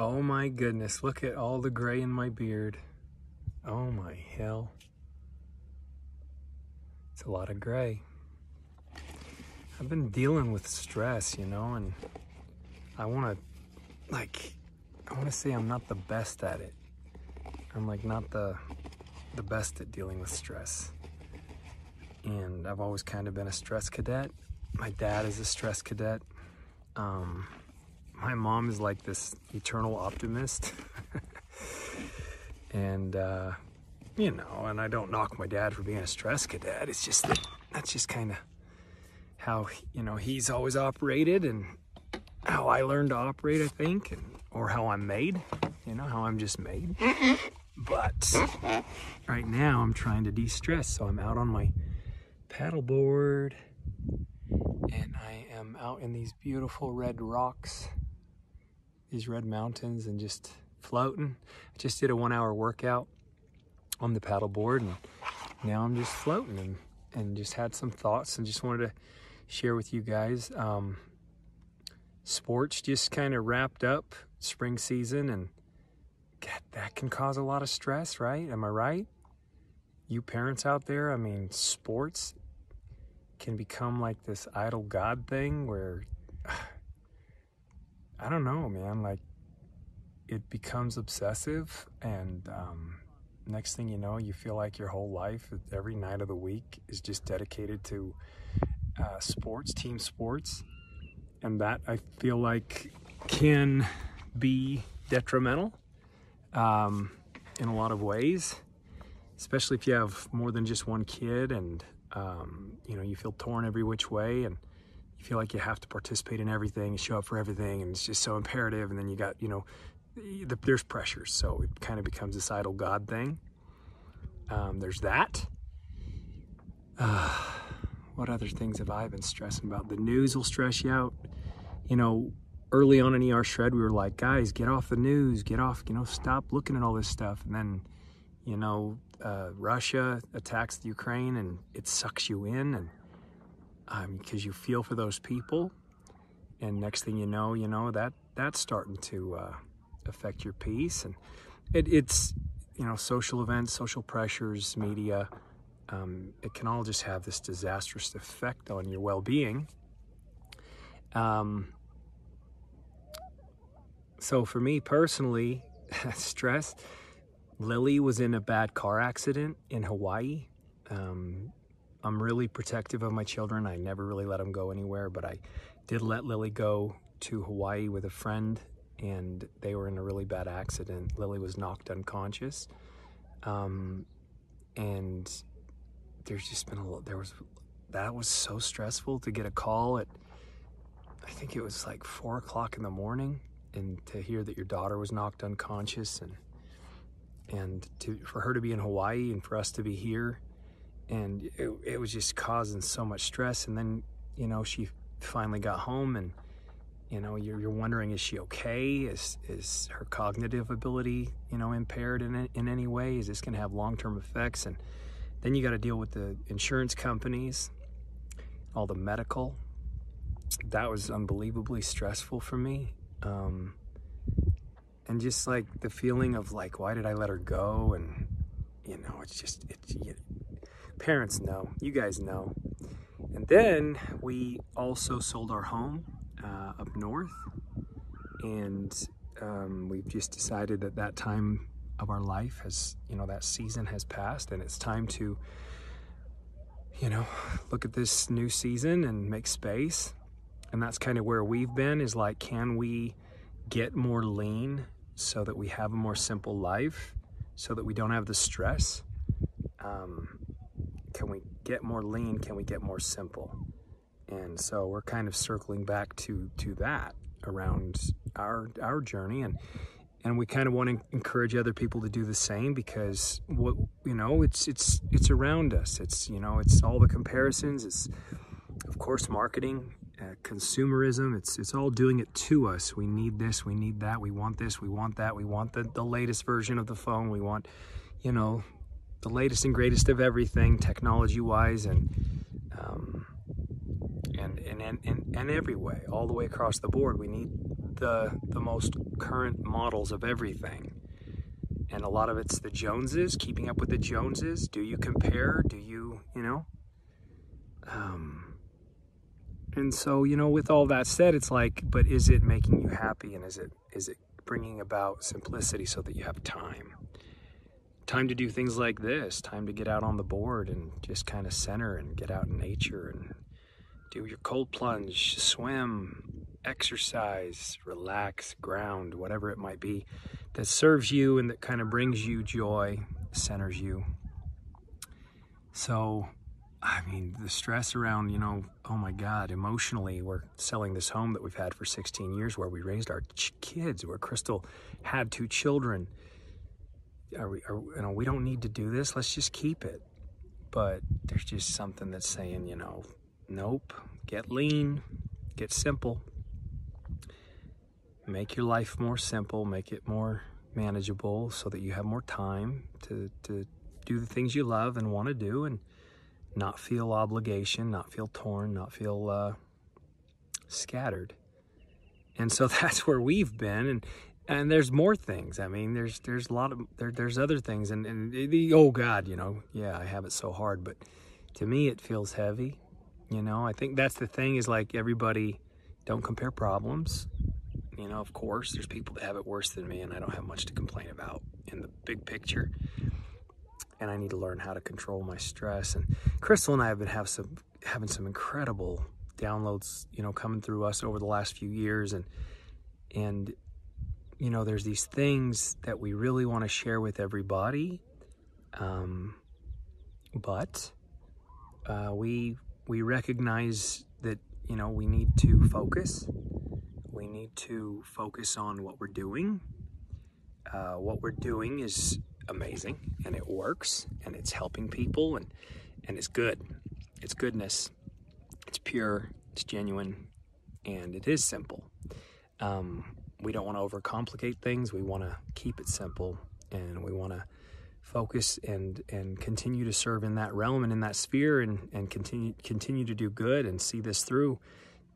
Oh my goodness, look at all the gray in my beard. Oh my hell. It's a lot of gray. I've been dealing with stress, you know, and I want to, like, I want to say I'm not the best at it. I'm like not the the best at dealing with stress. And I've always kind of been a stress cadet. My dad is a stress cadet. Um, my mom is like this eternal optimist. and, uh, you know, and I don't knock my dad for being a stress cadet. It's just that that's just kind of how, you know, he's always operated and how I learned to operate, I think, and, or how I'm made, you know, how I'm just made. But right now I'm trying to de-stress. So I'm out on my paddleboard and I am out in these beautiful red rocks, these red mountains and just floating. I just did a one hour workout on the paddleboard and now I'm just floating and, and just had some thoughts and just wanted to share with you guys. Um, sports just kind of wrapped up spring season and God, that can cause a lot of stress, right? Am I right? You parents out there, I mean, sports can become like this idol God thing where I don't know, man. Like it becomes obsessive, and um, next thing you know, you feel like your whole life, every night of the week, is just dedicated to uh, sports, team sports, and that I feel like can be detrimental um, in a lot of ways, especially if you have more than just one kid and um, you know you feel torn every which way and you feel like you have to participate in everything, show up for everything, and it's just so imperative. And then you got you know the, there's pressures, so it kind of becomes this idol god thing. Um, there's that. Uh, what other things have I been stressing about? The news will stress you out. You know, early on in ER Shred, we were like, guys, get off the news, get off, you know, stop looking at all this stuff. And then, you know, uh, Russia attacks the Ukraine and it sucks you in and because um, you feel for those people. And next thing you know, you know, that that's starting to uh, affect your peace. And it, it's, you know, social events, social pressures, media, um, it can all just have this disastrous effect on your well-being. Um, so for me personally, stress. Lily was in a bad car accident in Hawaii. Um, I'm really protective of my children. I never really let them go anywhere, but I did let Lily go to Hawaii with a friend, and they were in a really bad accident. Lily was knocked unconscious, um, and there's just been a lot. There was that was so stressful to get a call at. I think it was like four o'clock in the morning and to hear that your daughter was knocked unconscious and and to for her to be in Hawaii and for us to be here and it, it was just causing so much stress and then you know she finally got home and you know you're, you're wondering is she okay? Is is her cognitive ability you know impaired in, in any way? Is this going to have long-term effects? And then you got to deal with the insurance companies all the medical. That was unbelievably stressful for me um, and just like the feeling of like, why did I let her go? And you know, it's just, it's, parents know, you guys know. And then we also sold our home uh, up north, and um, we've just decided that that time of our life has, you know, that season has passed, and it's time to, you know, look at this new season and make space. And that's kind of where we've been is like can we get more lean so that we have a more simple life so that we don't have the stress? Um, can we get more lean? Can we get more simple? And so we're kind of circling back to to that around our our journey. And and we kind of want to encourage other people to do the same because what you know it's it's it's around us. It's you know it's all the comparisons. It's of course marketing uh, consumerism. It's it's all doing it to us. We need this, we need that, we want this, we want that, we want the, the latest version of the phone, we want, you know, the latest and greatest of everything technology wise and um, and, and, and, and, and every way, all the way across the board. We need the the most current models of everything. And a lot of it's the Joneses, keeping up with the Joneses. Do you compare? Do you, you know? Um, and so, you know, with all that said, it's like, but is it making you happy and is it is it bringing about simplicity so that you have time? Time to do things like this, time to get out on the board and just kind of center and get out in nature and do your cold plunge, swim, exercise, relax, ground, whatever it might be that serves you and that kind of brings you joy, centers you. So, I mean, the stress around, you know, oh my God, emotionally, we're selling this home that we've had for 16 years where we raised our kids, where Crystal had two children. Are we, are, you know, we don't need to do this. Let's just keep it. But there's just something that's saying, you know, nope, get lean, get simple, make your life more simple, make it more manageable so that you have more time to, to do the things you love and want to do and not feel obligation, not feel torn, not feel uh, scattered. And so that's where we've been. And, and there's more things. I mean, there's there's a lot of there, there's other things, and and the, oh God, you know, yeah, I have it so hard, but to me it feels heavy. You know, I think that's the thing is like everybody don't compare problems. You know, of course, there's people that have it worse than me, and I don't have much to complain about in the big picture. And I need to learn how to control my stress. And Crystal and I have been have some having some incredible downloads, you know, coming through us over the last few years, and and you know, there's these things that we really want to share with everybody, um, but uh, we we recognize that you know we need to focus we need to focus on what we're doing. Uh, what we're doing is amazing and it works and it's helping people and, and it's good. It's goodness. It's pure. It's genuine. And it is simple. Um, we don't want to overcomplicate things. We want to keep it simple and we want to focus and and continue to serve in that realm and in that sphere and and continue continue to do good and see this through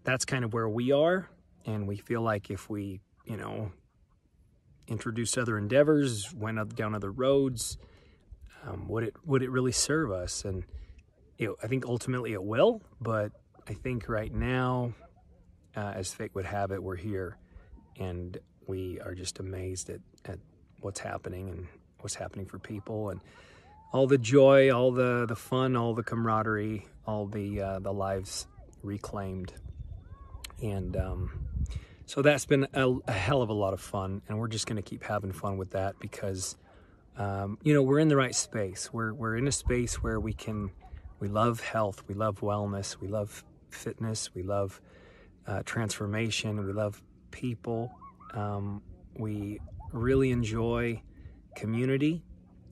that's kind of where we are and we feel like if we, you know, introduce other endeavors, went up down other roads, um, would it would it really serve us? And I think ultimately it will, but I think right now, uh, as fate would have it, we're here, and we are just amazed at, at what's happening and what's happening for people and all the joy, all the the fun, all the camaraderie, all the uh, the lives reclaimed, and um, so that's been a, a, hell of a lot of fun, and we're just going to keep having fun with that because, um, you know, we're in the right space. We're we're in a space where we can, we love health, we love wellness, we love fitness, we love uh, transformation, we love people. Um, we really enjoy community,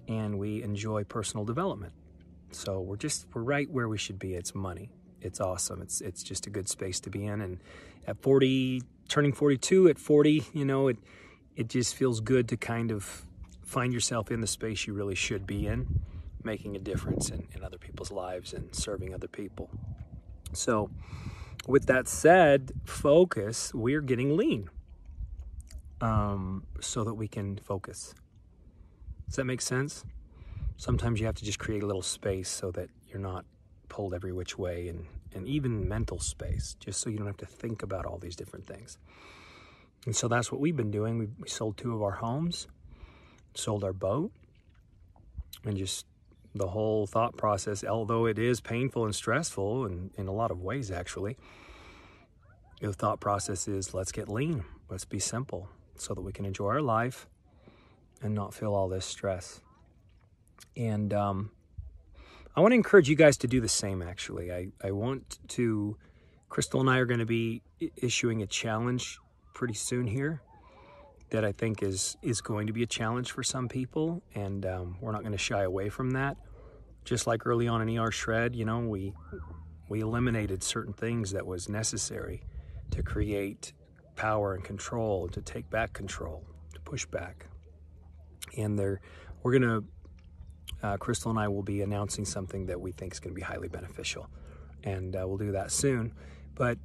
and we enjoy personal development. So we're just we're right where we should be. It's money. It's awesome. It's it's just a good space to be in, and at 40 turning 42 at 40, you know, it it just feels good to kind of find yourself in the space you really should be in, making a difference in, in other people's lives and serving other people. So, with that said, focus, we're getting lean um, so that we can focus. Does that make sense? Sometimes you have to just create a little space so that you're not pulled every which way and and even mental space, just so you don't have to think about all these different things. And so that's what we've been doing. We, we sold two of our homes, sold our boat, and just the whole thought process, although it is painful and stressful and in a lot of ways, actually, the thought process is let's get lean, let's be simple so that we can enjoy our life and not feel all this stress. And um, I want to encourage you guys to do the same, actually. I, I want to, Crystal and I are going to be issuing a challenge pretty soon here that I think is, is going to be a challenge for some people, and um, we're not going to shy away from that. Just like early on in ER Shred, you know, we, we eliminated certain things that was necessary to create power and control, to take back control, to push back. And there, we're going to uh, Crystal and I will be announcing something that we think is going to be highly beneficial. And uh, we'll do that soon. But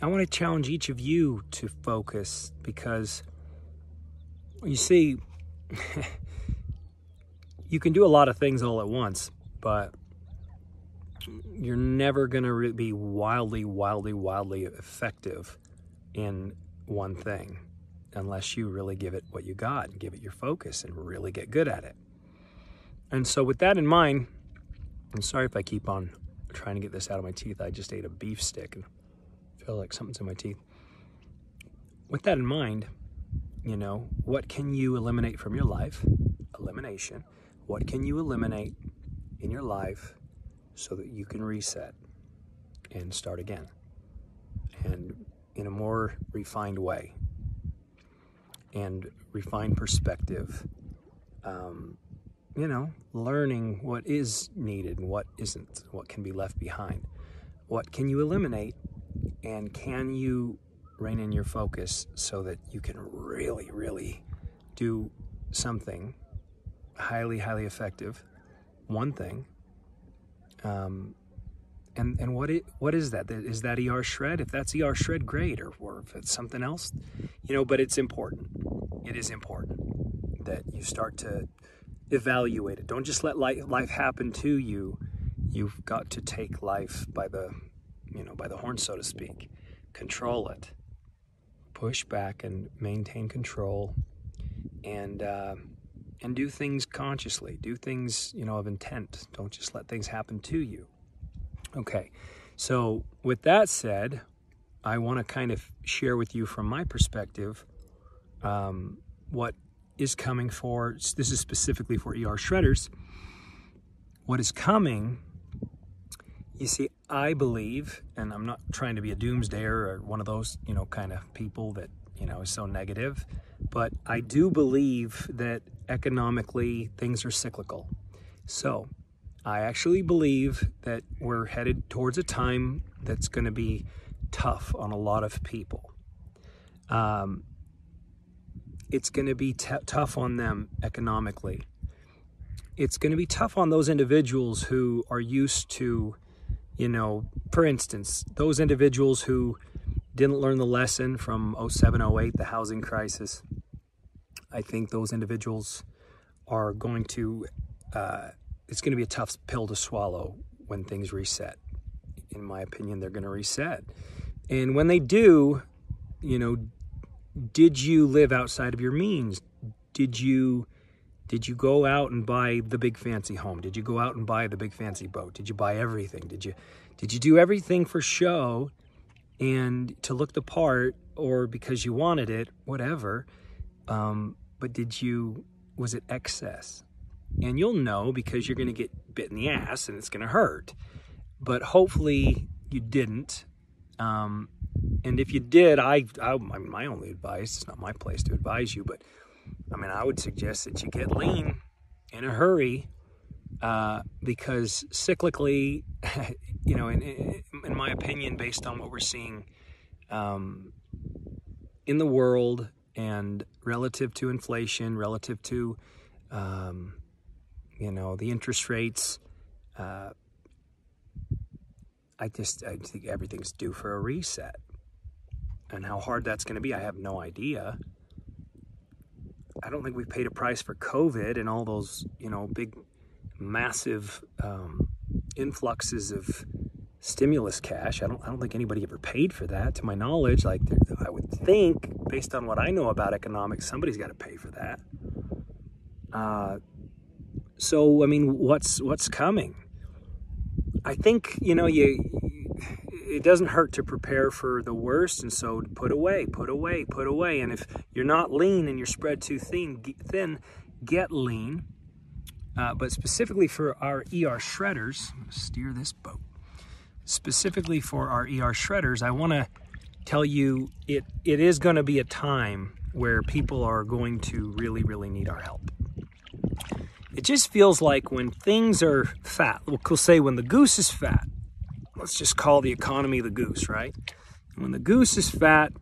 I want to challenge each of you to focus because you see, you can do a lot of things all at once, but you're never going to be wildly, wildly, wildly effective in one thing unless you really give it what you got and give it your focus and really get good at it. And so, with that in mind, I'm sorry if I keep on trying to get this out of my teeth. I just ate a beef stick and feel like something's in my teeth. With that in mind, you know, what can you eliminate from your life? Elimination. What can you eliminate in your life so that you can reset and start again? And in a more refined way and refined perspective. Um, you know, learning what is needed and what isn't, what can be left behind. What can you eliminate and can you rein in your focus so that you can really, really do something highly, highly effective? One thing. Um, and and what it what is that? Is that ER shred? If that's ER shred, great. Or, or if it's something else, you know. But it's important. It is important that you start to evaluate it. Don't just let life, life happen to you. You've got to take life by the you know by the horn, so to speak. Control it. Push back and maintain control, and uh, and do things consciously. Do things you know of intent. Don't just let things happen to you. Okay, so with that said, I want to kind of share with you from my perspective um, what is coming for, this is specifically for ER shredders. What is coming, you see, I believe, and I'm not trying to be a doomsdayer or one of those, you know, kind of people that, you know, is so negative, but I do believe that economically things are cyclical. So I actually believe that we're headed towards a time that's going to be tough on a lot of people. Um, it's going to be t- tough on them economically. It's going to be tough on those individuals who are used to, you know, for instance, those individuals who didn't learn the lesson from 07, 08, the housing crisis. I think those individuals are going to uh, it's going to be a tough pill to swallow when things reset. In my opinion, they're going to reset. And when they do, you know, did you live outside of your means? Did you did you go out and buy the big fancy home? Did you go out and buy the big fancy boat? Did you buy everything? Did you did you do everything for show and to look the part or because you wanted it, whatever? Um, but did you was it excess? And you'll know because you're going to get bit in the ass and it's going to hurt. But hopefully you didn't. Um, and if you did, I, I, my only advice, it's not my place to advise you, but I mean, I would suggest that you get lean in a hurry uh, because cyclically, you know, in, in my opinion, based on what we're seeing um, in the world and relative to inflation, relative to um, you know, the interest rates. Uh, I just I think everything's due for a reset. And how hard that's going to be, I have no idea. I don't think we've paid a price for COVID and all those, you know, big, massive um, influxes of stimulus cash. I don't, I don't think anybody ever paid for that, to my knowledge. Like, I would think, based on what I know about economics, somebody's got to pay for that. Uh, so I mean, what's what's coming? I think you know you. It doesn't hurt to prepare for the worst, and so put away, put away, put away. And if you're not lean and you're spread too thin, thin, get lean. Uh, but specifically for our ER shredders, steer this boat. Specifically for our ER shredders, I want to tell you it it is going to be a time where people are going to really, really need our help. It just feels like when things are fat, we'll say when the goose is fat, let's just call the economy the goose, right? When the goose is fat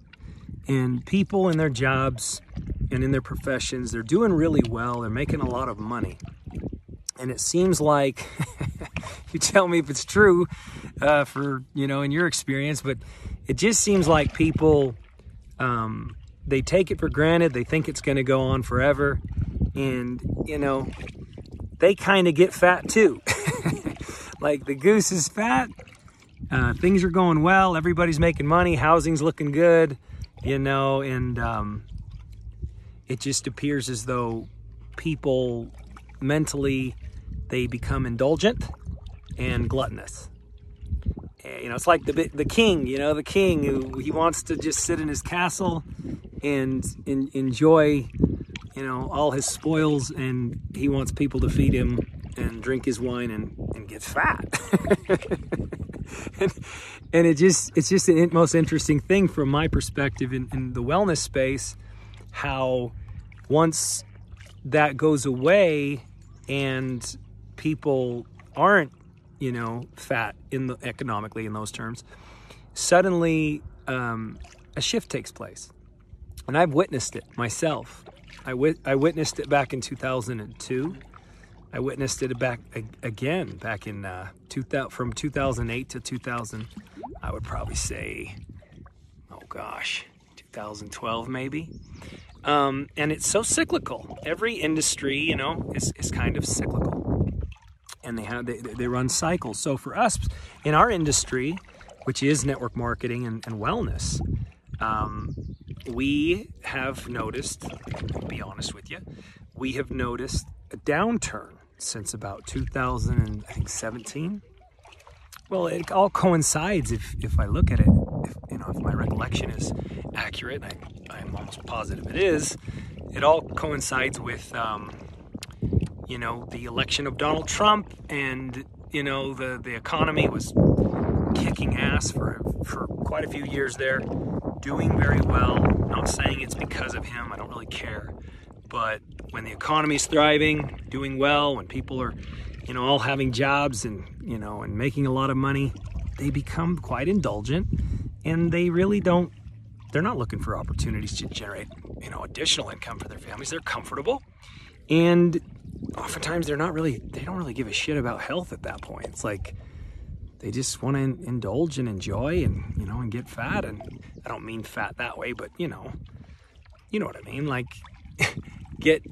and people in their jobs and in their professions, they're doing really well, they're making a lot of money. And it seems like, you tell me if it's true uh, for, you know, in your experience, but it just seems like people um, they take it for granted. They think it's going to go on forever, and you know they kind of get fat too. like the goose is fat. Uh, things are going well. Everybody's making money. Housing's looking good, you know, and um, it just appears as though people mentally they become indulgent and gluttonous. Eh, you know, it's like the the king. You know, the king who he wants to just sit in his castle and enjoy, you know, all his spoils, and he wants people to feed him and drink his wine and, and get fat. and, and, it just it's just the most interesting thing from my perspective in, in the wellness space, how once that goes away and people aren't you know, fat in the economically in those terms, suddenly um, a shift takes place, and I've witnessed it myself. I, wit- I witnessed it back in 2002. I witnessed it back again back in uh, 2000, from 2008 to 2000. I would probably say, oh gosh, 2012 maybe. Um, and it's so cyclical. Every industry, you know, is, is kind of cyclical and they have they, they run cycles. So for us in our industry, which is network marketing and, and wellness, um, we have noticed. Be honest with you, we have noticed a downturn since about 2017. Well, it all coincides if, if I look at it, if, you know, if my recollection is accurate, I, I'm almost positive it is, it all coincides with um, you know, the election of Donald Trump and, you know, the, the economy was kicking ass for, for quite a few years there, doing very well. Not saying it's because of him, I don't really care. But when the economy's thriving, doing well, when people are, you know, all having jobs and, you know, and making a lot of money, they become quite indulgent and they really don't they're not looking for opportunities to generate, you know, additional income for their families. They're comfortable. And oftentimes they're not really they don't really give a shit about health at that point it's like they just want to in, indulge and enjoy and you know and get fat and i don't mean fat that way but you know you know what i mean like get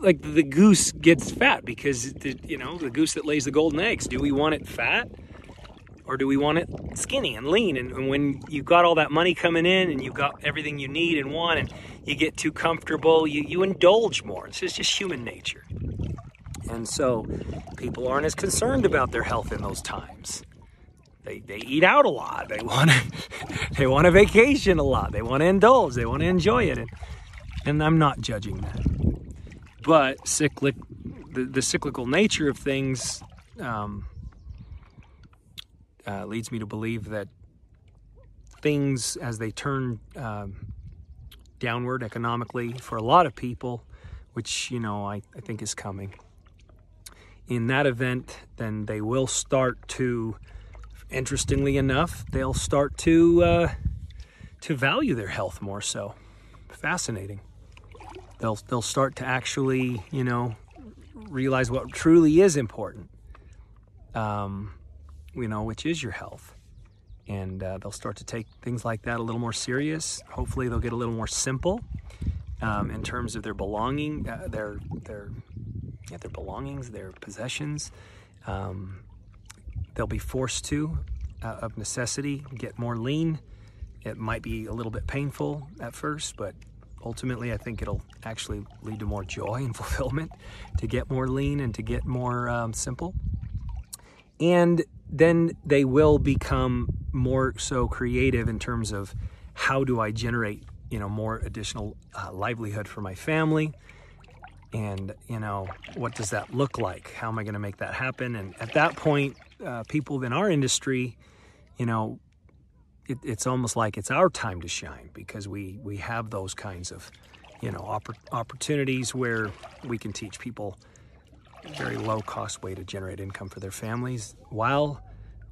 like the goose gets fat because the, you know the goose that lays the golden eggs do we want it fat or do we want it skinny and lean and, and when you've got all that money coming in and you've got everything you need and want and you get too comfortable, you, you indulge more. It's just, just human nature. And so people aren't as concerned about their health in those times. They, they eat out a lot. They want they want to vacation a lot. They want to indulge. They want to enjoy it. And, and I'm not judging that. But cyclic the, the cyclical nature of things um, uh, leads me to believe that things as they turn um, downward economically for a lot of people, which, you know, I, I think is coming. In that event, then they will start to, interestingly enough, they'll start to uh, to value their health more so. Fascinating. They'll they'll start to actually, you know, realize what truly is important. Um, you know, which is your health and uh, they'll start to take things like that a little more serious. Hopefully, they'll get a little more simple um, in terms of their belonging, uh, their their yeah, their belongings, their possessions. Um, they'll be forced to, uh, of necessity, get more lean. It might be a little bit painful at first, but ultimately, I think it'll actually lead to more joy and fulfillment to get more lean and to get more um, simple. And then they will become more so creative in terms of how do I generate, you know, more additional uh, livelihood for my family, and you know, what does that look like? How am I going to make that happen? And at that point, uh, people in our industry, you know, it, it's almost like it's our time to shine because we we have those kinds of, you know, oppor- opportunities where we can teach people a very low cost way to generate income for their families while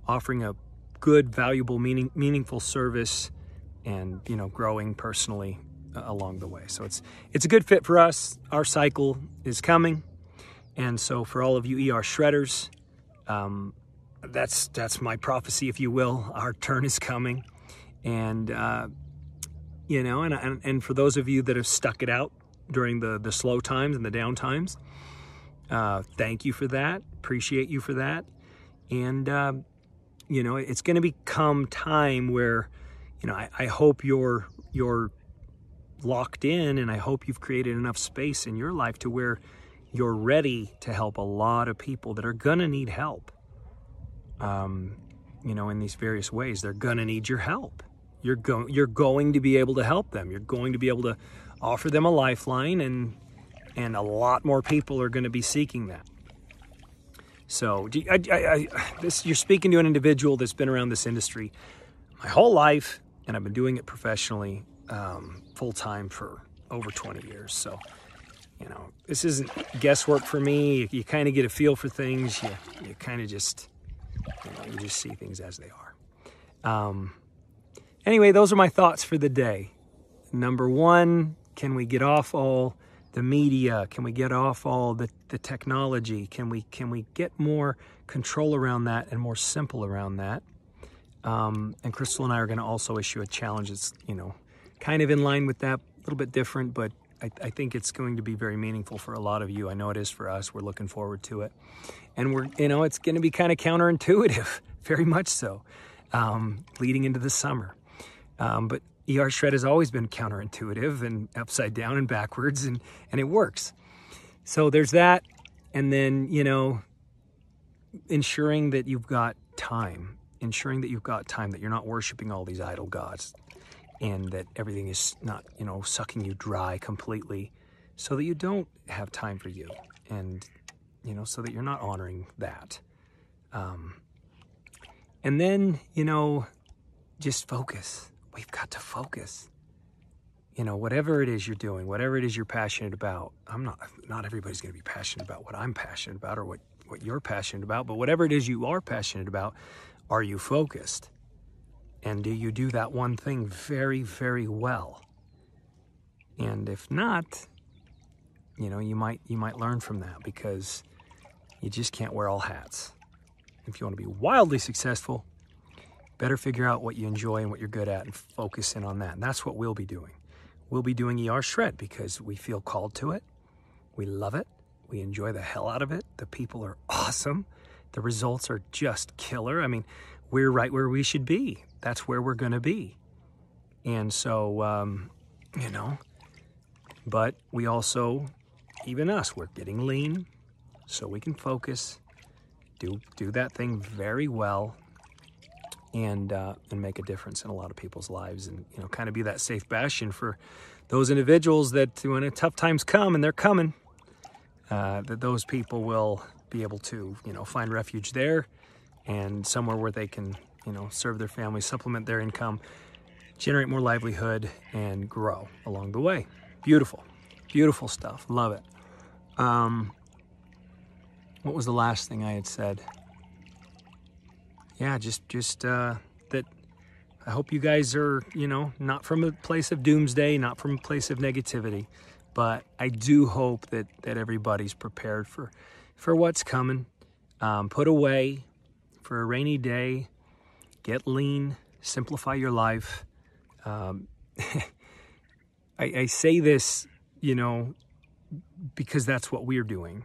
offering a good, valuable, meaning, meaningful service and, you know, growing personally uh, along the way. So it's, it's a good fit for us. Our cycle is coming. And so for all of you ER shredders, um, that's, that's my prophecy, if you will. Our turn is coming. And, uh, you know, and, and, and for those of you that have stuck it out during the, the slow times and the down times, uh, thank you for that. Appreciate you for that. And, uh, you know, it's going to become time where, you know, I, I hope you're, you're locked in and I hope you've created enough space in your life to where you're ready to help a lot of people that are going to need help. Um, you know, in these various ways, they're going to need your help. You're going, you're going to be able to help them. You're going to be able to offer them a lifeline and, and a lot more people are going to be seeking that. So I, I, I, this, you're speaking to an individual that's been around this industry my whole life, and I've been doing it professionally um, full time for over 20 years. So, you know, this isn't guesswork for me. You, you kind of get a feel for things. You, you kind of just, you, know, you just see things as they are. Um, anyway, those are my thoughts for the day. Number one, can we get off all the media? Can we get off all the, the technology? Can we can we get more control around that and more simple around that? Um, and Crystal and I are going to also issue a challenge that's you know kind of in line with that, a little bit different, but I, I, think it's going to be very meaningful for a lot of you. I know it is for us. We're looking forward to it. And we're, you know, it's going to be kind of counterintuitive, very much so, um, leading into the summer. Um, but ER Shred has always been counterintuitive and upside down and backwards, and, and it works. So there's that. And then, you know, ensuring that you've got time, ensuring that you've got time, that you're not worshiping all these idol gods, and that everything is not, you know, sucking you dry completely so that you don't have time for you and, you know, so that you're not honoring that. Um, and then, you know, just focus. We've got to focus. You know, whatever it is you're doing, whatever it is you're passionate about, I'm not, not everybody's going to be passionate about what I'm passionate about or what, what you're passionate about, but whatever it is you are passionate about, are you focused? And do you do that one thing very, very well? And if not, you know, you might you might learn from that because you just can't wear all hats. If you want to be wildly successful, better figure out what you enjoy and what you're good at and focus in on that. And that's what we'll be doing. We'll be doing ER Shred because we feel called to it. We love it. We enjoy the hell out of it. The people are awesome. The results are just killer. I mean, we're right where we should be that's where we're going to be. And so, um, you know, but we also, even us, we're getting lean so we can focus, do, do that thing very well and, uh, and make a difference in a lot of people's lives and, you know, kind of be that safe bastion for those individuals that when tough times come and they're coming, uh, that those people will be able to, you know, find refuge there and somewhere where they can you know, serve their family, supplement their income, generate more livelihood, and grow along the way. Beautiful, beautiful stuff. Love it. Um, what was the last thing I had said? Yeah, just just uh, that. I hope you guys are, you know, not from a place of doomsday, not from a place of negativity, but I do hope that that everybody's prepared for for what's coming. Um, put away for a rainy day get lean, simplify your life. Um, I, I, say this, you know, because that's what we're doing.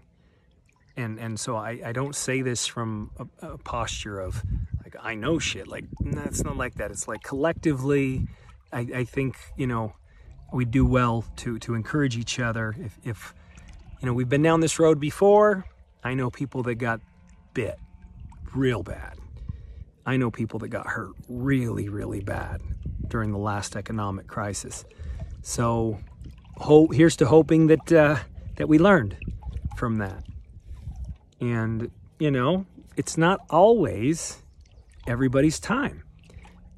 And, and so I, I don't say this from a, a posture of like, I know shit. Like, it's not like that. It's like collectively, I, I think, you know, we do well to, to encourage each other. If, if, you know, we've been down this road before, I know people that got bit real bad I know people that got hurt really, really bad during the last economic crisis. So, hope here's to hoping that uh, that we learned from that. And you know, it's not always everybody's time.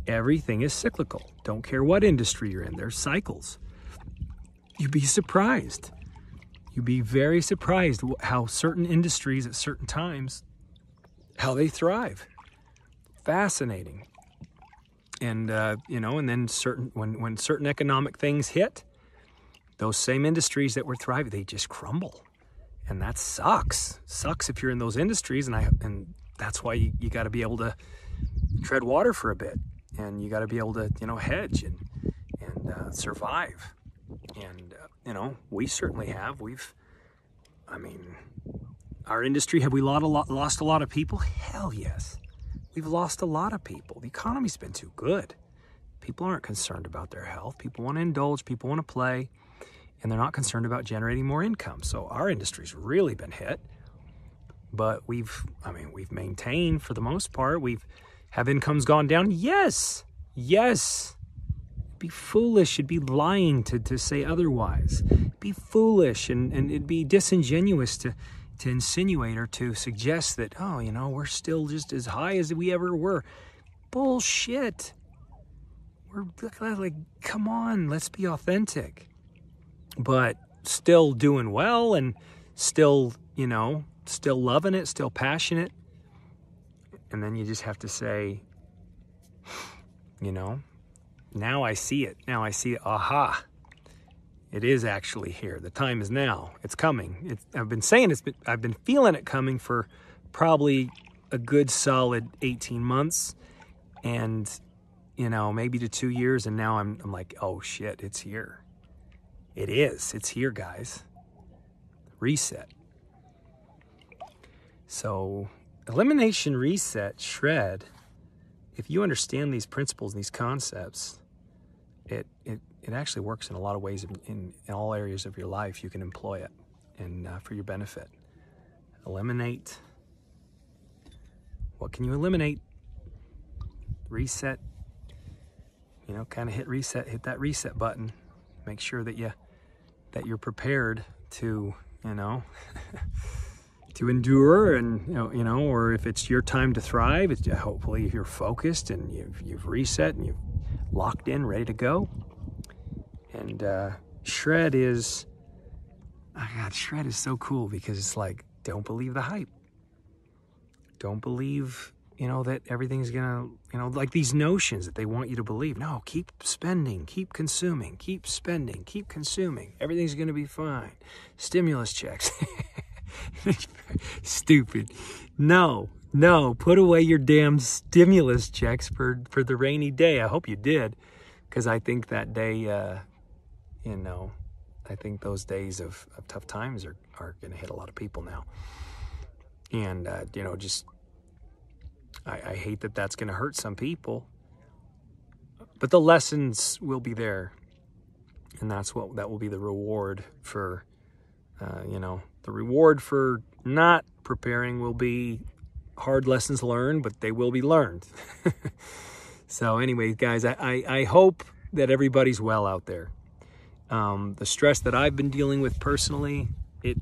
Everything is cyclical. Don't care what industry you're in. There's cycles. You'd be surprised. You'd be very surprised how certain industries at certain times how they thrive fascinating. And uh, you know, and then certain when when certain economic things hit, those same industries that were thriving, they just crumble, and that sucks. Sucks if you're in those industries, and I and that's why you, you got to be able to tread water for a bit and you got to be able to, you know, hedge and and uh, survive. And uh, you know, we certainly have. We've, I mean, our industry have we lost a lot, lost a lot of people? Hell yes, we've lost a lot of people. The economy's been too good. People aren't concerned about their health. People want to indulge. People want to play, and they're not concerned about generating more income. So our industry's really been hit. But we've, I mean, we've maintained for the most part. We've have incomes gone down? Yes, yes. Be foolish. It'd be lying to, to say otherwise. Be foolish and, and it'd be disingenuous to, to insinuate or to suggest that, oh, you know, we're still just as high as we ever were. Bullshit. We're like, come on, let's be authentic. But still doing well and still, you know, still loving it, still passionate. And then you just have to say, you know, now I see it. Now I see it. Aha. It is actually here. The time is now. It's coming. It's, I've been saying it's been, I've been feeling it coming for probably a good solid 18 months and you know, maybe to 2 years and now I'm I'm like, "Oh shit, it's here." It is. It's here, guys. Reset. So, elimination, reset, shred. If you understand these principles and these concepts, it, it, it actually works in a lot of ways in, in, all areas of your life. You can employ it and uh, for your benefit. Eliminate. What can you eliminate? Reset. You know, kind of hit reset, hit that reset button. Make sure that you that you're prepared to, you know, to endure and you know, or if it's your time to thrive, it's hopefully you're focused and you've you've reset and you've locked in, ready to go. And uh, shred is, oh God, shred is so cool because it's like, don't believe the hype. Don't believe, you know, that everything's gonna, you know, like these notions that they want you to believe. No, keep spending, keep consuming, keep spending, keep consuming. Everything's gonna be fine. Stimulus checks. Stupid. No, no, put away your damn stimulus checks for, for the rainy day. I hope you did, because I think that day, uh, you know, I think those days of, of tough times are, are going to hit a lot of people now. And, uh, you know, just, I, I hate that that's going to hurt some people, but the lessons will be there. And that's what, that will be the reward for, uh, you know, the reward for not preparing will be hard lessons learned, but they will be learned. so, anyway, guys, I, I, I, hope that everybody's well out there. Um, the stress that I've been dealing with personally, it,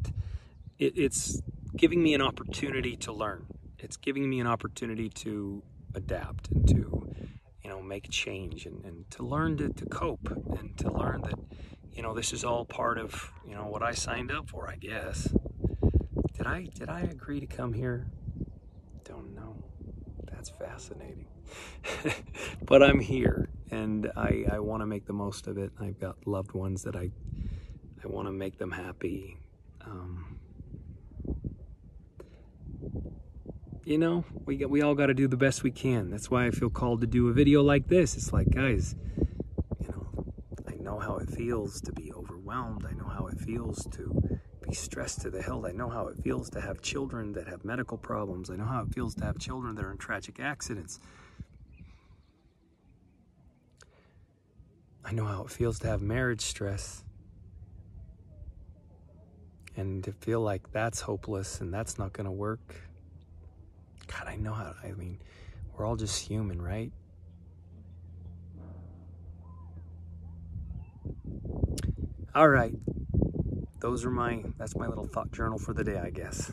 it it's giving me an opportunity to learn. It's giving me an opportunity to adapt and to, you know, make change and, and to learn to, to cope and to learn that, you know, this is all part of, you know, what I signed up for, I guess. Did I did I agree to come here? Don't know. That's fascinating. but I'm here and I, I want to make the most of it. I've got loved ones that I I want to make them happy. Um, you know, we get, we all got to do the best we can. That's why I feel called to do a video like this. It's like, guys, you know, I know how it feels to be overwhelmed. I know how it feels to be stressed to the hilt. I know how it feels to have children that have medical problems. I know how it feels to have children that are in tragic accidents. I know how it feels to have marriage stress. And to feel like that's hopeless and that's not going to work. God, I know how, I mean, we're all just human, right? All right those are my that's my little thought journal for the day i guess